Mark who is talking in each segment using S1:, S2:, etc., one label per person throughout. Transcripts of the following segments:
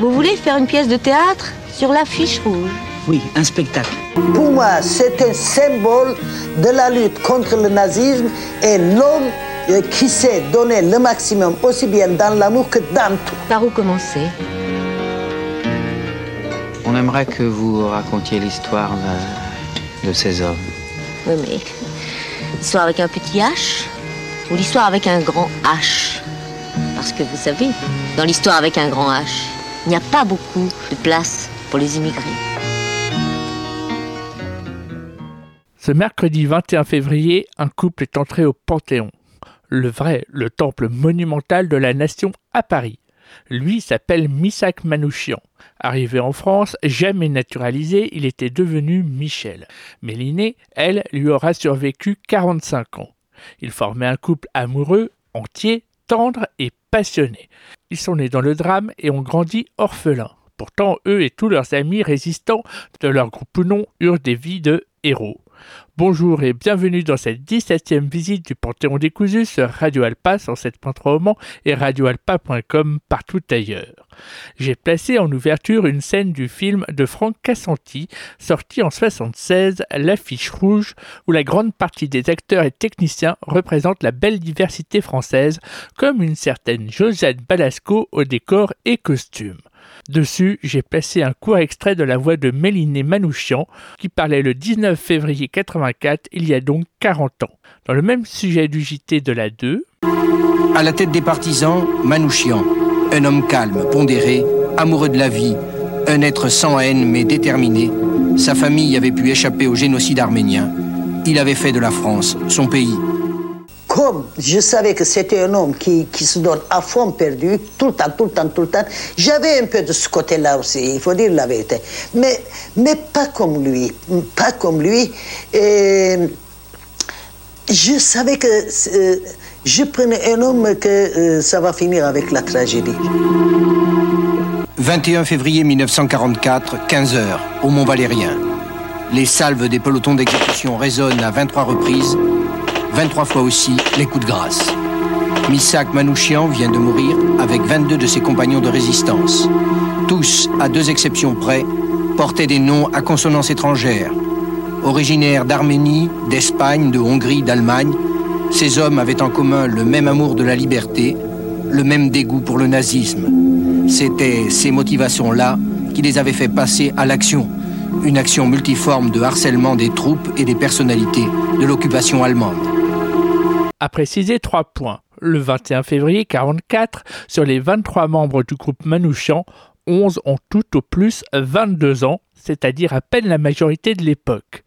S1: Vous voulez faire une pièce de théâtre sur l'affiche rouge
S2: Oui, un spectacle.
S3: Pour moi, c'est un symbole de la lutte contre le nazisme et l'homme euh, qui sait donner le maximum aussi bien dans l'amour que dans tout.
S1: Par où commencer
S4: On aimerait que vous racontiez l'histoire de, de ces hommes.
S1: Oui, mais l'histoire avec un petit H ou l'histoire avec un grand H? Parce que vous savez, dans l'histoire avec un grand H, il n'y a pas beaucoup de place pour les immigrés.
S5: Ce mercredi 21 février, un couple est entré au Panthéon. Le vrai, le temple monumental de la nation à Paris. Lui s'appelle Missak Manouchian. Arrivé en France, jamais naturalisé, il était devenu Michel. Mélinée, elle, lui aura survécu 45 ans. Ils formaient un couple amoureux, entier, tendre et passionné. Ils sont nés dans le drame et ont grandi orphelins. Pourtant, eux et tous leurs amis résistants de leur groupe ou non eurent des vies de héros. Bonjour et bienvenue dans cette 17e visite du Panthéon décousu sur Radio Alpa 107.3 Mans et radioalpa.com partout ailleurs. J'ai placé en ouverture une scène du film de Franck Cassanti, sorti en 76, L'affiche rouge, où la grande partie des acteurs et techniciens représentent la belle diversité française, comme une certaine Josette Balasco au décor et costume. Dessus, j'ai placé un court extrait de la voix de Méliné Manouchian, qui parlait le 19 février 84, il y a donc 40 ans. Dans le même sujet du JT de la 2.
S6: À la tête des partisans, Manouchian, un homme calme, pondéré, amoureux de la vie, un être sans haine mais déterminé. Sa famille avait pu échapper au génocide arménien. Il avait fait de la France son pays
S3: comme je savais que c'était un homme qui, se donne à fond perdu, tout le temps, tout le temps, tout le temps, j'avais un peu de ce côté-là aussi, il faut dire la vérité. Mais, mais pas comme lui, pas comme lui. Et je savais que euh, je prenais un homme que euh, ça va finir avec la tragédie.
S6: 21 février 1944, 15 heures, au Mont Valérien. Les salves des pelotons d'exécution résonnent à 23 reprises 23 fois aussi les coups de grâce. Misak Manouchian vient de mourir avec 22 de ses compagnons de résistance. Tous, à deux exceptions près, portaient des noms à consonance étrangère. Originaires d'Arménie, d'Espagne, de Hongrie, d'Allemagne, ces hommes avaient en commun le même amour de la liberté, le même dégoût pour le nazisme. C'étaient ces motivations-là qui les avaient fait passer à l'action, une action multiforme de harcèlement des troupes et des personnalités de l'occupation allemande
S5: a précisé trois points. Le 21 février 1944, sur les 23 membres du groupe Manouchian, 11 ont tout au plus 22 ans, c'est-à-dire à peine la majorité de l'époque.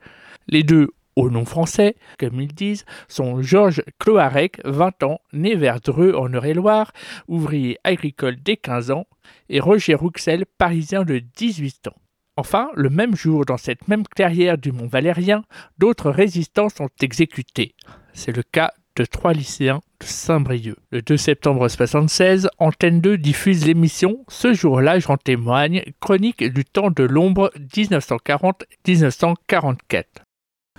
S5: Les deux au nom français, comme ils disent, sont Georges Cloarec, 20 ans, né vers Dreux en Eure-et-Loire, ouvrier agricole dès 15 ans, et Roger Rouxel, parisien de 18 ans. Enfin, le même jour, dans cette même clairière du Mont Valérien, d'autres résistants sont exécutés. C'est le cas de trois lycéens de Saint-Brieuc. Le 2 septembre 1976, Antenne 2 diffuse l'émission Ce jour-là, j'en témoigne, chronique du temps de l'ombre 1940-1944.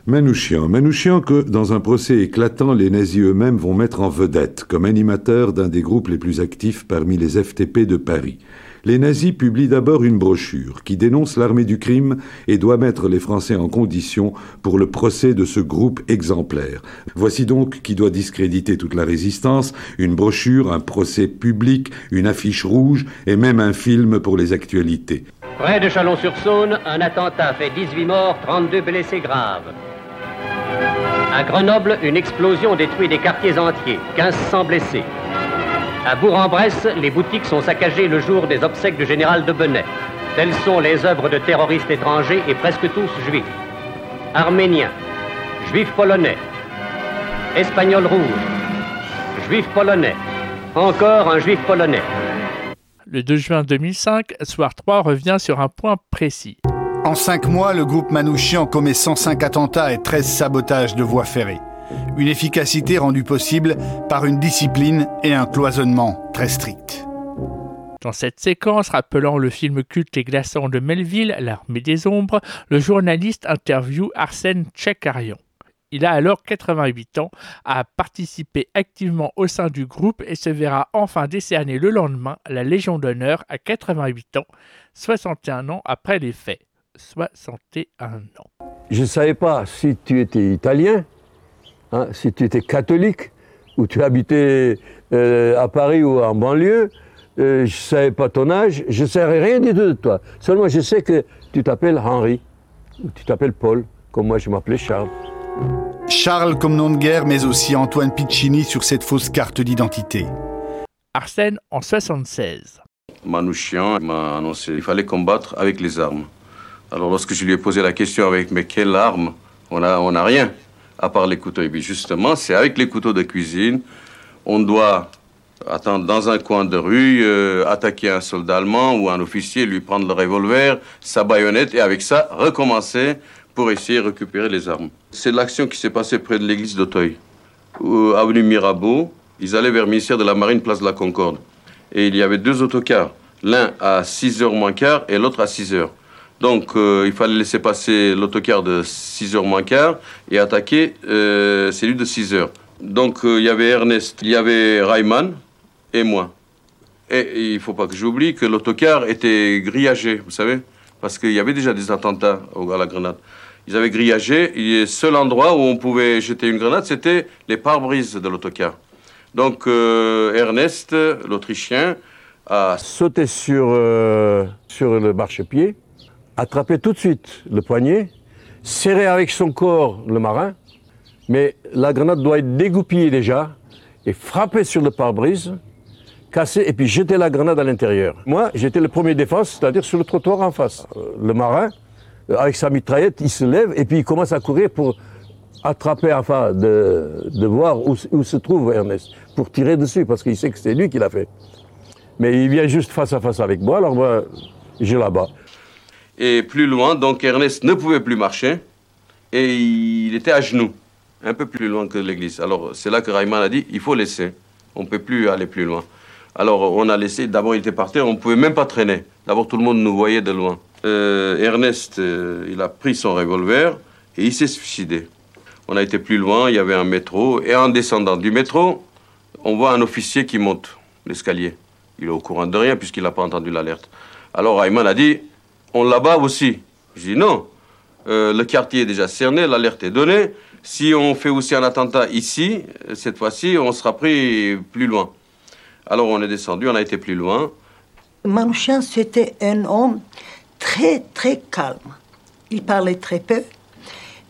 S7: Manouchian. Manouchian que, dans un procès éclatant, les nazis eux-mêmes vont mettre en vedette, comme animateur d'un des groupes les plus actifs parmi les FTP de Paris les nazis publient d'abord une brochure qui dénonce l'armée du crime et doit mettre les Français en condition pour le procès de ce groupe exemplaire. Voici donc qui doit discréditer toute la résistance, une brochure, un procès public, une affiche rouge et même un film pour les actualités.
S8: Près de Chalon-sur-Saône, un attentat fait 18 morts, 32 blessés graves. À Grenoble, une explosion détruit des quartiers entiers, 1500 blessés. À Bourg-en-Bresse, les boutiques sont saccagées le jour des obsèques du général de Benet. Telles sont les œuvres de terroristes étrangers et presque tous juifs. Arméniens, juifs polonais, espagnols rouges, juifs polonais, encore un juif polonais.
S5: Le 2 juin 2005, Soir 3 revient sur un point précis.
S9: En cinq mois, le groupe Manouchian commet 105 attentats et 13 sabotages de voies ferrées une efficacité rendue possible par une discipline et un cloisonnement très strict.
S5: Dans cette séquence rappelant le film culte et glaçant de Melville, L'armée des ombres, le journaliste interviewe Arsène Tchekarian. Il a alors 88 ans, a participé activement au sein du groupe et se verra enfin décerner le lendemain la Légion d'honneur à 88 ans, 61 ans après les faits. 61 ans.
S2: Je ne savais pas si tu étais italien, hein, si tu étais catholique, ou tu habitais euh, à Paris ou en banlieue. Euh, je ne savais pas ton âge, je ne savais rien du tout de toi. Seulement, je sais que tu t'appelles Henri, ou tu t'appelles Paul, comme moi je m'appelais Charles.
S9: Charles comme nom de guerre, mais aussi Antoine Piccini sur cette fausse carte d'identité.
S5: Arsène en 76.
S10: Manouchian m'a annoncé qu'il fallait combattre avec les armes. Alors lorsque je lui ai posé la question avec mais quelle arme? On n'a on a rien à part les couteaux. Et puis justement, c'est avec les couteaux de cuisine. On doit attendre dans un coin de rue, euh, attaquer un soldat allemand ou un officier, lui prendre le revolver, sa baïonnette et avec ça recommencer pour essayer de récupérer les armes. C'est l'action qui s'est passée près de l'église d'Auteuil, avenue Mirabeau. Ils allaient vers le ministère de la Marine, place de la Concorde. Et il y avait deux autocars, l'un à 6h moins quart et l'autre à 6h. Donc euh, il fallait laisser passer l'autocar de 6h moins quart et attaquer euh, celui de 6h. Donc euh, il y avait Ernest, il y avait Rayman et moi. Et il ne faut pas que j'oublie que l'autocar était grillagé, vous savez, parce qu'il y avait déjà des attentats à la grenade. Ils avaient grillagé, et le seul endroit où on pouvait jeter une grenade, c'était les pare-brises de l'autocar. Donc Ernest, l'Autrichien, a
S2: sauté sur, sur le marchepied attraper tout de suite le poignet, serrer avec son corps le marin, mais la grenade doit être dégoupillée déjà et frapper sur le pare-brise, casser et puis jeter la grenade à l'intérieur. Moi, j'étais le premier défense, c'est-à-dire sur le trottoir en face. Euh, le marin, euh, avec sa mitraillette, il se lève et puis il commence à courir pour attraper, enfin, de, de voir où, se trouve Ernest, pour tirer dessus, parce qu'il sait que c'est lui qui l'a fait. Mais il vient juste face à face avec moi, alors moi, je là-bas.
S10: Et plus loin, donc Ernest ne pouvait plus marcher et il était à genoux, un peu plus loin que l'église. Alors c'est là que Rayman a dit il faut laisser, on ne peut plus aller plus loin. Alors on a laissé, d'abord il était par terre, on ne pouvait même pas traîner. D'abord tout le monde nous voyait de loin. Euh, Ernest, euh, il a pris son revolver et il s'est suicidé. On a été plus loin, il y avait un métro, et en descendant du métro, on voit un officier qui monte l'escalier. Il est au courant de rien puisqu'il n'a pas entendu l'alerte. Alors Rayman a dit on l'abat aussi. Je dis non. Euh, le quartier est déjà cerné, l'alerte est donnée. Si on fait aussi un attentat ici, cette fois-ci, on sera pris plus loin. Alors on est descendu, on a été plus loin.
S3: Manouchian, c'était un homme très, très calme. Il parlait très peu.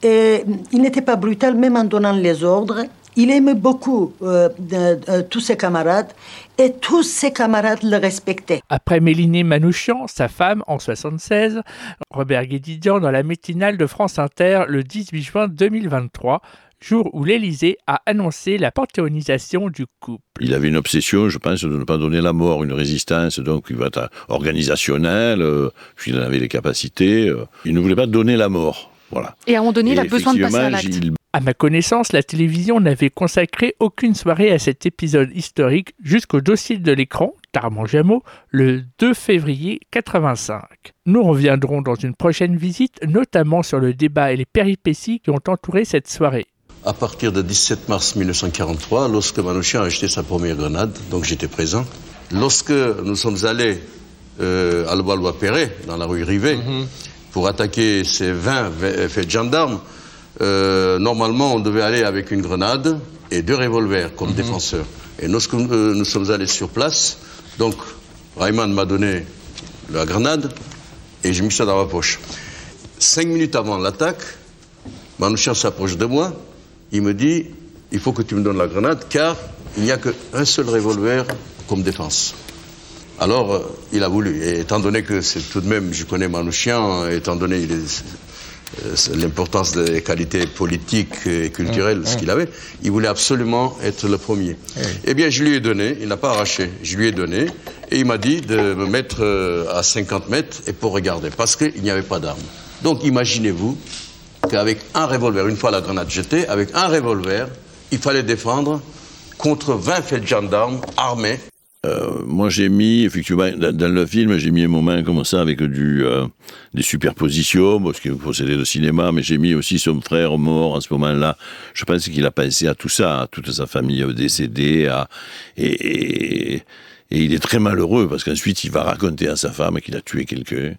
S3: Et il n'était pas brutal, même en donnant les ordres. Il aimait beaucoup euh, euh, tous ses camarades et tous ses camarades le respectaient.
S5: Après Mélinée Manouchian, sa femme, en 76, Robert Guédidian dans la matinale de France Inter le 18 juin 2023, jour où l'Élysée a annoncé la panthéonisation du couple.
S11: Il avait une obsession, je pense, de ne pas donner la mort, une résistance donc qui va être organisationnelle, euh, puis il en avait les capacités, il ne voulait pas donner la mort. Voilà.
S12: Et à un moment donné, il a besoin de passer à l'acte.
S5: À ma connaissance, la télévision n'avait consacré aucune soirée à cet épisode historique jusqu'au dossier de l'écran, Tarman Jameau, le 2 février 85. Nous reviendrons dans une prochaine visite, notamment sur le débat et les péripéties qui ont entouré cette soirée.
S13: À partir du 17 mars 1943, lorsque Manouchian a acheté sa première grenade, donc j'étais présent, lorsque nous sommes allés euh, à Levallois-Perret, dans la rue Rivet, mm-hmm. pour attaquer ces 20 faits de gendarmes, euh, normalement, on devait aller avec une grenade et deux revolvers comme mhm. défenseurs. Et lorsque euh, nous sommes allés sur place, donc Rayman m'a donné la grenade et j'ai mis ça dans ma poche. Cinq minutes avant l'attaque, Manouchian s'approche de moi. Il me dit Il faut que tu me donnes la grenade car il n'y a qu'un seul revolver comme défense. Alors, euh, il a voulu. Et étant donné que c'est tout de même, je connais Manouchian, étant donné qu'il est l'importance des qualités politiques et culturelles, ce qu'il avait, il voulait absolument être le premier. Eh bien, je lui ai donné, il n'a pas arraché, je lui ai donné, et il m'a dit de me mettre euh, à 50 mètres et pour regarder, parce qu'il n'y avait pas d'armes. Donc, imaginez-vous qu'avec un revolver, une fois la grenade jetée, avec un revolver, il fallait défendre contre 20 faits de gendarmes armés
S11: Euh, moi, j'ai mis, effectivement, dans, le film, j'ai mis un moment comme ça avec du, euh, des superpositions, parce qu'il possédait le cinéma, mais j'ai mis aussi son frère mort en ce moment-là. Je pense qu'il a pensé à tout ça, à toute sa famille décédée, à, et, et, il est très malheureux, parce qu'ensuite, il va raconter à sa femme qu'il a tué quelqu'un.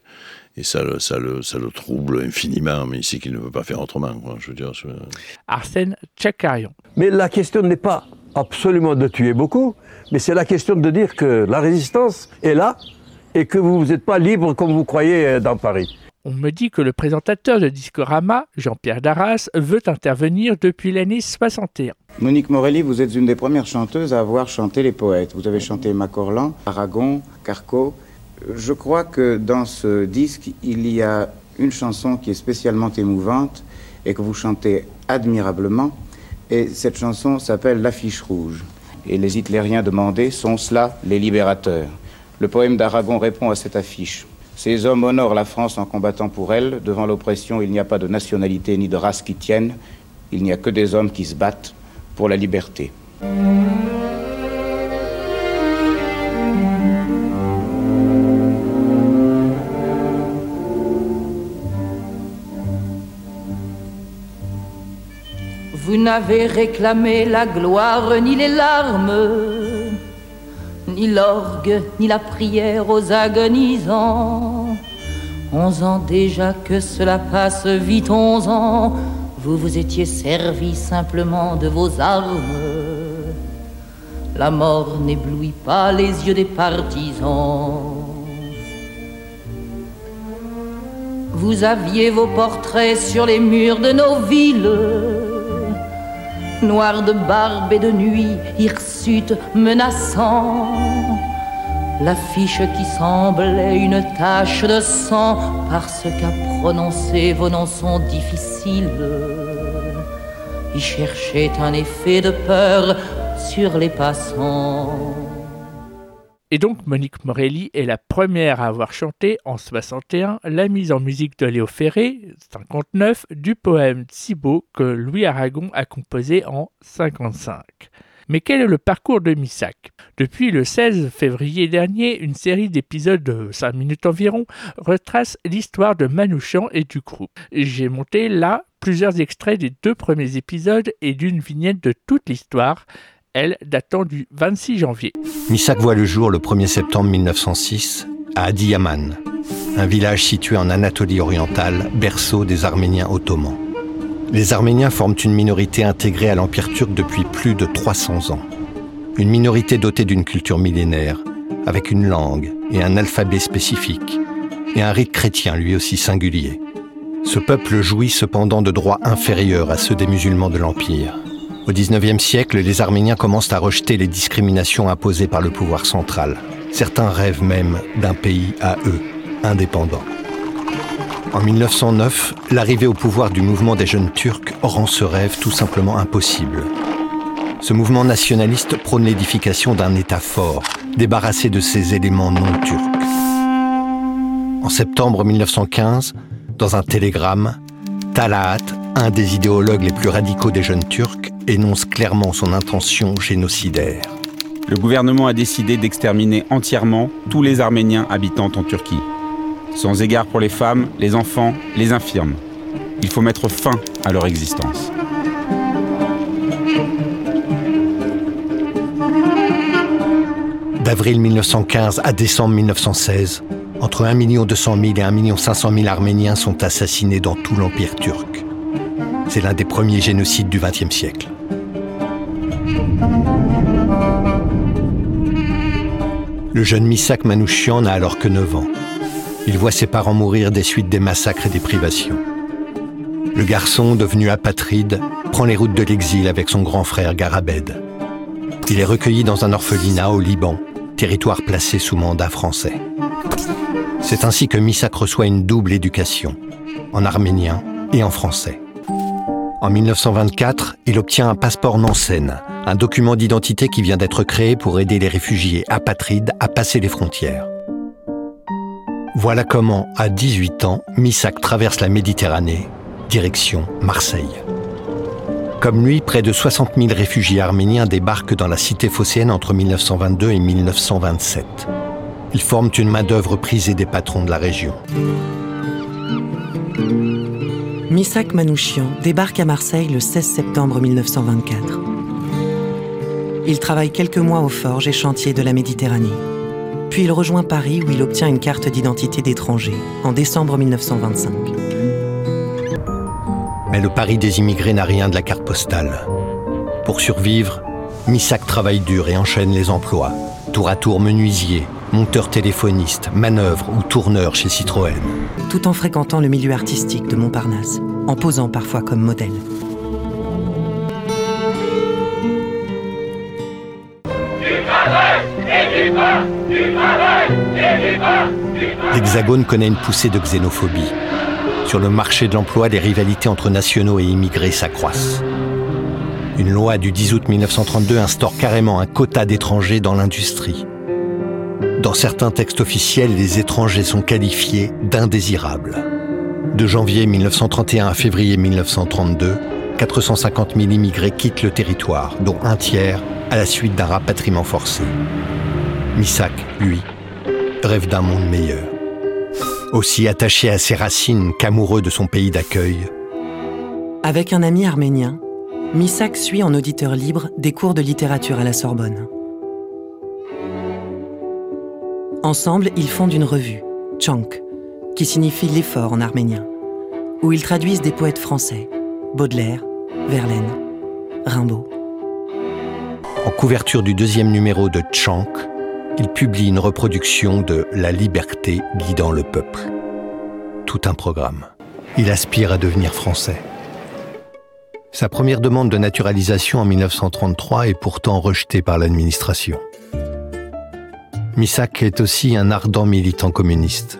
S11: Et ça, ça, le, ça le trouble infiniment, mais il sait qu'il ne veut pas faire autrement. je veux dire,
S5: Arsène Tchakarian.
S2: Mais la question n'est pas absolument de tuer beaucoup, mais c'est la question de dire que la résistance est là et que vous n'êtes pas libre comme vous croyez euh, dans Paris.
S5: On me dit que le présentateur de Discorama, Jean-Pierre Darras, veut intervenir depuis l'année 61.
S14: Monique Morelli, vous êtes une des premières chanteuses à avoir chanté les poètes. Vous avez chanté Macorlan, Aragon, Carco. Je crois que dans ce disque, il y a une chanson qui est spécialement émouvante et que vous chantez admirablement. Et cette chanson s'appelle L'affiche rouge. Et les hitlériens demandés sont cela les libérateurs? Le poème d'Aragon répond à cette affiche. Ces hommes honorent la France en combattant pour elle. Devant l'oppression, il n'y a pas de nationalité ni de race qui tienne. Il n'y a que des hommes qui se battent pour la liberté.
S15: N'avez réclamé la gloire ni les larmes, ni l'orgue, ni la prière aux agonisants. Onze ans déjà que cela passe vite, onze ans, vous vous étiez servi simplement de vos armes. La mort n'éblouit pas les yeux des partisans. Vous aviez vos portraits sur les murs de nos villes noir de barbe et de nuit, hirsute menaçant. L'affiche qui semblait une tache de sang, parce qu'à prononcer vos noms sont difficiles. Y cherchait un effet de peur sur les passants.
S5: Et donc Monique Morelli est la première à avoir chanté en 61 la mise en musique de Léo Ferré, 59, du poème Thibaut que Louis Aragon a composé en 55. Mais quel est le parcours de Missac? Depuis le 16 février dernier, une série d'épisodes de 5 minutes environ retrace l'histoire de Manouchian et du groupe. J'ai monté là plusieurs extraits des deux premiers épisodes et d'une vignette de toute l'histoire elle, datant du 26 janvier.
S16: Missak voit le jour le 1er septembre 1906 à Adiyaman, un village situé en Anatolie orientale, berceau des Arméniens ottomans. Les Arméniens forment une minorité intégrée à l'Empire turc depuis plus de 300 ans. Une minorité dotée d'une culture millénaire, avec une langue et un alphabet spécifique, et un rite chrétien lui aussi singulier. Ce peuple jouit cependant de droits inférieurs à ceux des musulmans de l'Empire. Au XIXe siècle, les Arméniens commencent à rejeter les discriminations imposées par le pouvoir central. Certains rêvent même d'un pays à eux, indépendant. En 1909, l'arrivée au pouvoir du mouvement des jeunes Turcs rend ce rêve tout simplement impossible. Ce mouvement nationaliste prône l'édification d'un État fort, débarrassé de ses éléments non turcs. En septembre 1915, dans un télégramme, Talaat, un des idéologues les plus radicaux des jeunes Turcs, énonce clairement son intention génocidaire.
S17: Le gouvernement a décidé d'exterminer entièrement tous les Arméniens habitant en Turquie, sans égard pour les femmes, les enfants, les infirmes. Il faut mettre fin à leur existence.
S16: D'avril 1915 à décembre 1916, entre 1 200 000 et 1 500 000 Arméniens sont assassinés dans tout l'Empire turc. C'est l'un des premiers génocides du XXe siècle. Le jeune Misak Manouchian n'a alors que 9 ans. Il voit ses parents mourir des suites des massacres et des privations. Le garçon, devenu apatride, prend les routes de l'exil avec son grand frère Garabed. Il est recueilli dans un orphelinat au Liban, territoire placé sous mandat français. C'est ainsi que Misak reçoit une double éducation, en arménien et en français. En 1924, il obtient un passeport Nansen, un document d'identité qui vient d'être créé pour aider les réfugiés apatrides à passer les frontières. Voilà comment, à 18 ans, Missak traverse la Méditerranée, direction Marseille. Comme lui, près de 60 000 réfugiés arméniens débarquent dans la cité phocéenne entre 1922 et 1927. Ils forment une main-d'œuvre prisée des patrons de la région.
S18: Misak Manouchian débarque à Marseille le 16 septembre 1924. Il travaille quelques mois aux forges et chantiers de la Méditerranée. Puis il rejoint Paris où il obtient une carte d'identité d'étranger en décembre 1925.
S16: Mais le Paris des immigrés n'a rien de la carte postale. Pour survivre, Missak travaille dur et enchaîne les emplois. Tour à tour menuisier, monteur téléphoniste, manœuvre ou tourneur chez Citroën.
S18: Tout en fréquentant le milieu artistique de Montparnasse, en posant parfois comme modèle.
S16: L'Hexagone connaît une poussée de xénophobie. Sur le marché de l'emploi, les rivalités entre nationaux et immigrés s'accroissent. Une loi du 10 août 1932 instaure carrément un quota d'étrangers dans l'industrie. Dans certains textes officiels, les étrangers sont qualifiés d'indésirables. De janvier 1931 à février 1932, 450 000 immigrés quittent le territoire, dont un tiers à la suite d'un rapatriement forcé. Misak, lui, rêve d'un monde meilleur. Aussi attaché à ses racines qu'amoureux de son pays d'accueil.
S18: Avec un ami arménien, Misak suit en auditeur libre des cours de littérature à la Sorbonne. Ensemble, ils fondent une revue, Chank, qui signifie l'effort en arménien, où ils traduisent des poètes français, Baudelaire, Verlaine, Rimbaud.
S16: En couverture du deuxième numéro de Chank, il publie une reproduction de La liberté guidant le peuple. Tout un programme. Il aspire à devenir français. Sa première demande de naturalisation en 1933 est pourtant rejetée par l'administration. Misak est aussi un ardent militant communiste.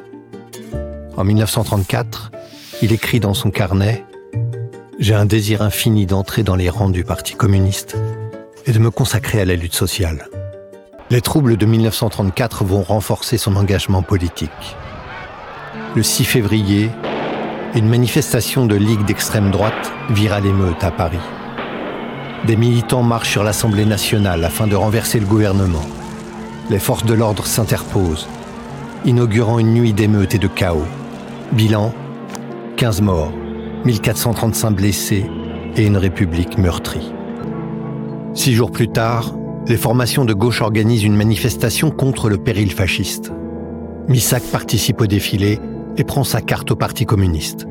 S16: En 1934, il écrit dans son carnet J'ai un désir infini d'entrer dans les rangs du Parti communiste et de me consacrer à la lutte sociale. Les troubles de 1934 vont renforcer son engagement politique. Le 6 février, une manifestation de Ligue d'extrême droite vira l'émeute à Paris. Des militants marchent sur l'Assemblée nationale afin de renverser le gouvernement. Les forces de l'ordre s'interposent, inaugurant une nuit d'émeute et de chaos. Bilan 15 morts, 1435 blessés et une république meurtrie. Six jours plus tard, les formations de gauche organisent une manifestation contre le péril fasciste. Misak participe au défilé et prend sa carte au Parti communiste.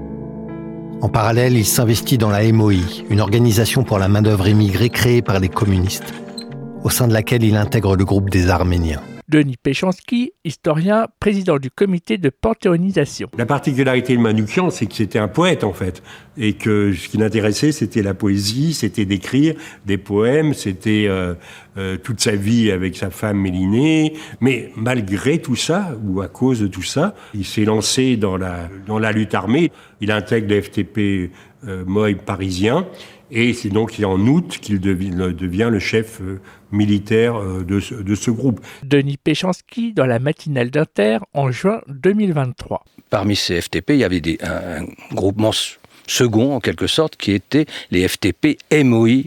S16: En parallèle, il s'investit dans la MOI, une organisation pour la main-d'œuvre immigrée créée par les communistes, au sein de laquelle il intègre le groupe des Arméniens.
S5: Denis Péchanski, historien, président du comité de panthéonisation.
S19: La particularité de Manoukian, c'est que c'était un poète en fait, et que ce qui l'intéressait, c'était la poésie, c'était d'écrire des poèmes, c'était euh, euh, toute sa vie avec sa femme Mélinée. Mais malgré tout ça, ou à cause de tout ça, il s'est lancé dans la, lutte armée. Il intègre le FTP euh, parisien. Et c'est donc en août qu'il devient, le chef euh, militaire euh, de ce, groupe.
S5: Denis Péchanski dans la matinale d'Inter en juin 2023.
S20: Parmi ces FTP, il y avait des, un, un groupement second en quelque sorte qui était les FTP MOI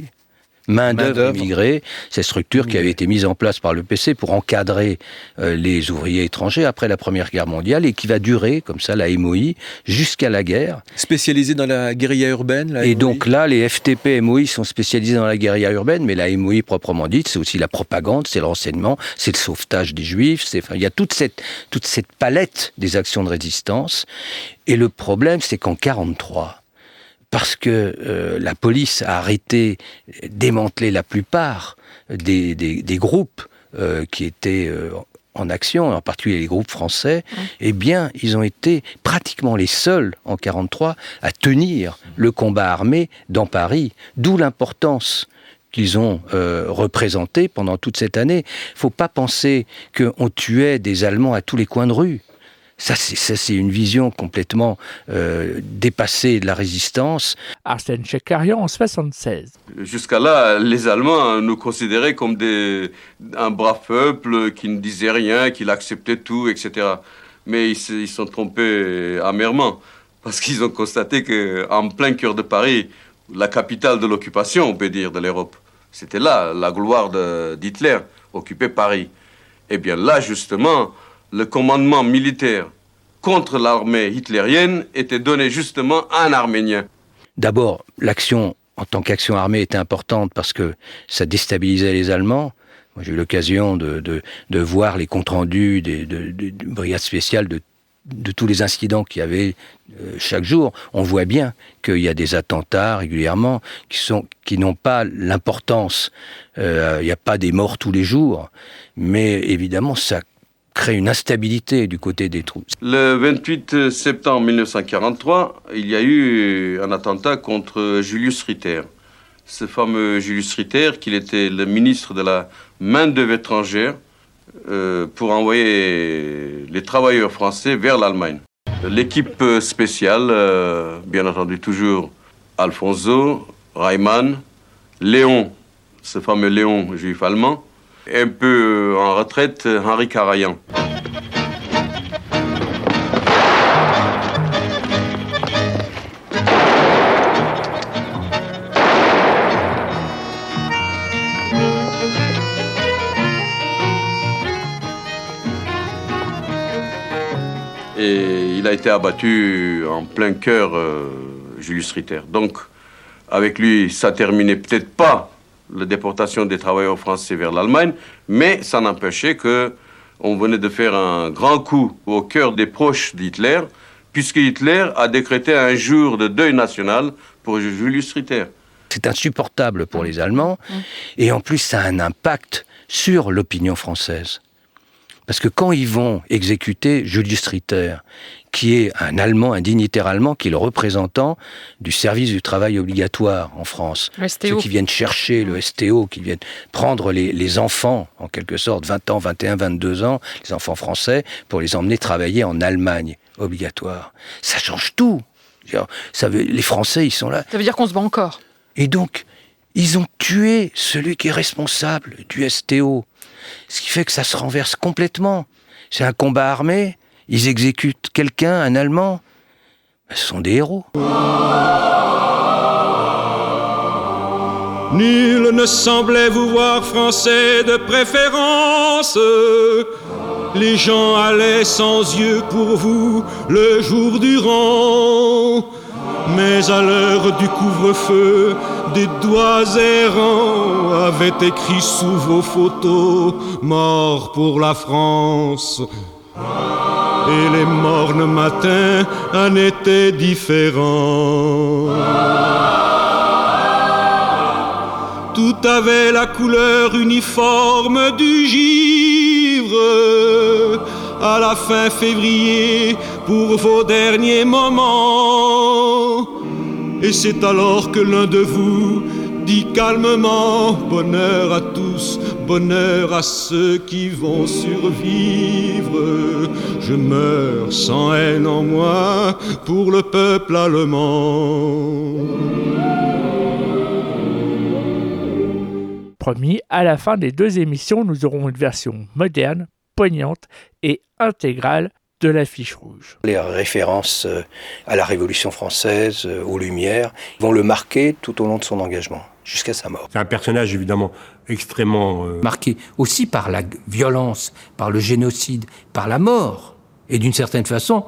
S20: main-d'œuvre immigrée, cette structure qui avait été mise en place par le PC pour encadrer euh, les ouvriers étrangers après la Première Guerre mondiale et qui va durer, comme ça, la MOI, jusqu'à la guerre.
S21: Spécialisée dans la guérilla urbaine
S20: la Et donc là, les FTP MOI sont spécialisés dans la guérilla urbaine, mais la MOI proprement dite, c'est aussi la propagande, c'est le renseignement, c'est le sauvetage des juifs, c'est, enfin, il y a toute cette, toute cette palette des actions de résistance. Et le problème, c'est qu'en 43, parce que euh, la police a arrêté, démantelé la plupart des, des, groupes euh, qui étaient euh, en action, en particulier les groupes français, eh bien, ils ont été pratiquement les seuls en 43 à tenir le combat armé dans Paris, d'où l'importance qu'ils ont représenté pendant toute cette année. Il ne faut pas penser qu'on tuait des Allemands à tous les coins de rue. Ça, c'est une vision complètement euh, dépassée de la résistance.
S5: Arsène Chekarian en 76.
S10: Jusqu'à là, les Allemands nous considéraient comme des, un brave peuple qui ne disait rien, qui acceptait tout, etc. Mais ils se sont trompés amèrement, parce qu'ils ont constaté qu'en plein cœur de Paris, la capitale de l'occupation, on peut dire, de l'Europe. C'était là, la gloire d'Hitler, occuper Paris. Eh bien là, justement, le commandement militaire contre l'armée hitlérienne était donné justement à un Arménien.
S20: D'abord, l'action en tant qu'action armée était importante parce que ça déstabilisait les Allemands. J'ai eu l'occasion de, voir les comptes rendus des, de, brigades spéciales de, tous les incidents qu'il y avait euh, chaque jour. On voit bien qu'il y a des attentats régulièrement qui n'ont pas l'importance. Euh, il n'y a pas des morts tous les jours, mais évidemment ça crée une instabilité du côté des troupes.
S10: Le 28 septembre 1943, il y a eu un attentat contre Julius Ritter. Ce fameux Julius Ritter, qu'il était le ministre de la main-d'œuvre étrangère euh, pour envoyer les travailleurs français vers l'Allemagne. L'équipe spéciale, euh, bien entendu toujours Alfonso, Reimann, Léon, ce fameux Léon juif allemand, un peu en retraite, Henri Carayan. Et il a été abattu en plein cœur, euh, Julius Ritter. Donc, avec lui, ça terminait peut-être pas la déportation des travailleurs français vers l'Allemagne, mais ça n'empêchait que on venait de faire un grand coup au cœur des proches d'Hitler, puisque Hitler a décrété un jour de deuil national pour Julius Ritter.
S20: C'est insupportable pour les Allemands, et en plus ça a un impact sur l'opinion française. Parce que quand ils vont exécuter Julius Ritter, qui est un Allemand, un dignitaire allemand, qui est le représentant du service du travail obligatoire en France. Ceux qui viennent chercher le STO, qui viennent prendre les, enfants, en quelque sorte, 20 ans, 21, 22 ans, les enfants français, pour les emmener travailler en Allemagne, obligatoire. Ça change tout. Ça veut, les Français, ils sont là.
S12: Ça veut dire qu'on se bat encore.
S20: Et donc, ils ont tué celui qui est responsable du STO. Ce qui fait que ça se renverse complètement. C'est un combat armé, ils exécutent quelqu'un, un Allemand. Ce sont des héros.
S22: Nul ne semblait vous voir français de préférence. Les gens allaient sans yeux pour vous le jour durant. Mais à l'heure du couvre-feu, des doigts errants avaient écrit sous vos photos Mort pour la France et les mornes matins un été différent. Tout avait la couleur uniforme du givre à la fin février pour vos derniers moments. Et c'est alors que l'un de vous dit calmement bonheur à tous, bonheur à ceux qui vont survivre. Je meurs sans haine en moi pour le peuple allemand.
S5: Promis, à la fin des deux émissions, nous aurons une version moderne, poignante et intégrale de l'affiche rouge.
S20: Les références euh, à la Révolution française, euh, aux Lumières, vont le marquer tout au long de son engagement jusqu'à sa mort.
S19: C'est un personnage évidemment extrêmement...
S20: Euh, Marqué aussi par la violence, par le génocide, par la mort, et d'une certaine façon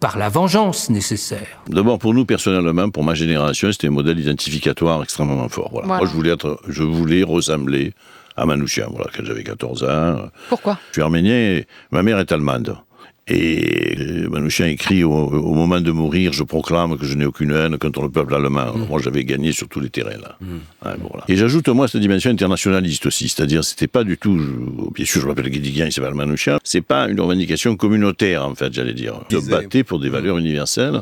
S20: par la vengeance nécessaire.
S11: D'abord, pour nous, personnellement, pour ma génération, c'était un modèle identificatoire extrêmement fort. Voilà. Moi, je voulais, être, je voulais ressembler à Manouchian, voilà, quand j'avais 14 ans.
S12: Pourquoi?
S11: Je suis arménien et ma mère est allemande. Et Manouchian écrit au, moment de mourir, je proclame que je n'ai aucune haine contre le peuple allemand. Mm. Moi, j'avais gagné sur tous les terrains là. Mm. Et j'ajoute moi cette dimension internationaliste aussi, c'est-à-dire c'était pas du tout, bien sûr, je m'appelle Guédiguian, il s'appelle Manouchian. C'est pas une revendication communautaire en fait, j'allais dire. Se battait pour des valeurs universelles.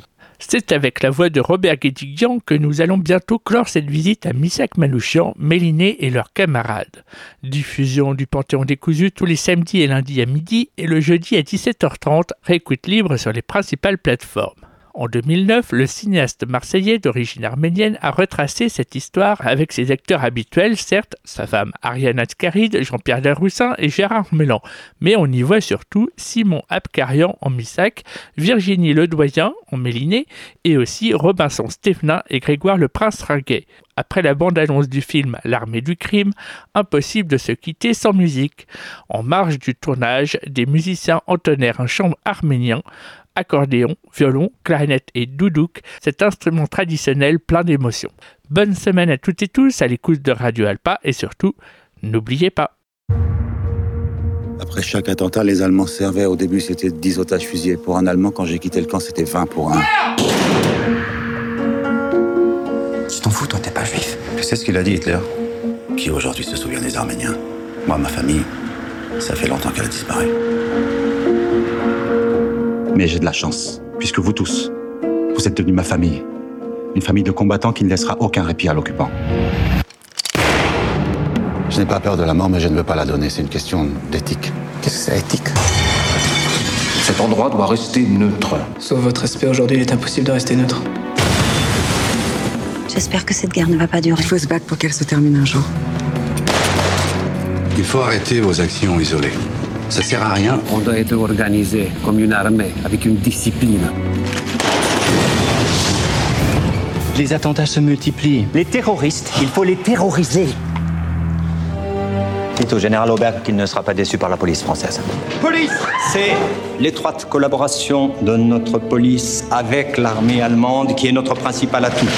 S5: C'est avec la voix de Robert Guédiguian que nous allons bientôt clore cette visite à Missak Manouchian, Méliné et leurs camarades. Diffusion du Panthéon décousu tous les samedis et lundis à midi et le jeudi à 17h30, réécoute libre sur les principales plateformes. En 2009, le cinéaste marseillais d'origine arménienne a retracé cette histoire avec ses acteurs habituels, certes, sa femme Ariane Ascaride, Jean-Pierre Daroussin et Gérard Mélan, mais on y voit surtout Simon Abkarian en Missac, Virginie Ledoyen en Méliné et aussi Robinson Stéphnin et Grégoire le Prince Raguet. Après la bande-annonce du film L'armée du crime, impossible de se quitter sans musique. En marge du tournage, des musiciens entonnèrent un chant arménien accordéon, violon, clarinette et doudouk, cet instrument traditionnel plein d'émotions. Bonne semaine à toutes et tous à l'écoute de Radio Alpa et surtout, n'oubliez pas.
S23: Après chaque attentat, les Allemands servaient. Au début, c'était 10 otages fusillés. Pour un Allemand, quand j'ai quitté le camp, c'était 20 pour un.
S24: Tu t'en fous, toi, t'es pas juif.
S23: Tu sais ce qu'il a dit, Hitler? Qui aujourd'hui se souvient des Arméniens? Moi, ma famille, ça fait longtemps qu'elle a disparu. Mais j'ai de la chance, puisque vous tous, vous êtes devenus ma famille. Une famille de combattants qui ne laissera aucun répit à l'occupant. Je n'ai pas peur de la mort, mais je ne veux pas la donner. C'est une question d'éthique.
S24: Qu'est-ce que c'est éthique? Cet endroit doit rester neutre.
S25: Sauf votre respect, aujourd'hui, il est impossible de rester neutre.
S26: J'espère que cette guerre ne va pas durer.
S25: Il faut se battre pour qu'elle se termine un jour.
S23: Il faut arrêter vos actions isolées. Ça sert à rien.
S24: On doit être organisé comme une armée, avec une discipline.
S27: Les attentats se multiplient. Les terroristes, il faut les terroriser. Dites au général Aubert qu'il ne sera pas déçu par la police française. Police C'est l'étroite collaboration de notre police avec l'armée allemande qui est notre principal atout.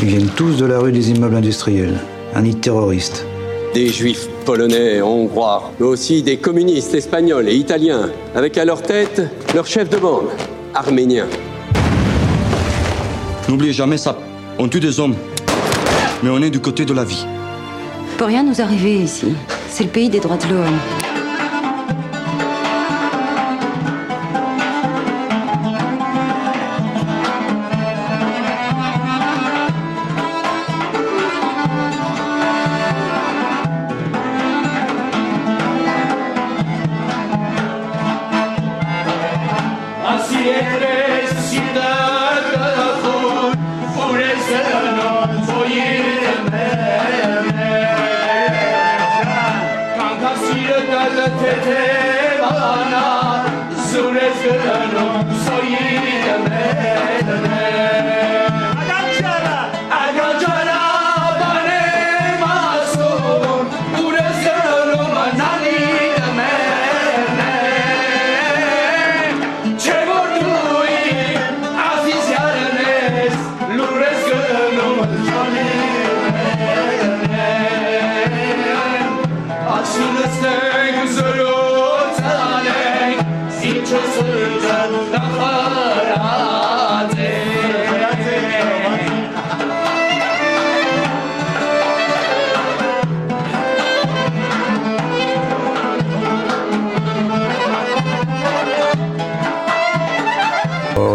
S23: Ils viennent tous de la rue des immeubles industriels. Un nid terroriste.
S28: Des juifs polonais, hongrois, mais aussi des communistes espagnols et italiens, avec à leur tête leur chef de bande, arménien.
S27: N'oubliez jamais ça. On tue des hommes, mais on est du côté de la vie.
S26: Peut rien nous arriver ici. C'est le pays des droits de l'homme.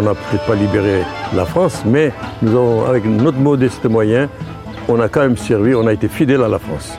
S2: N'a peut-être pas libéré la France, mais avec notre modeste moyen, on a quand même servi, on a été fidèle à la France.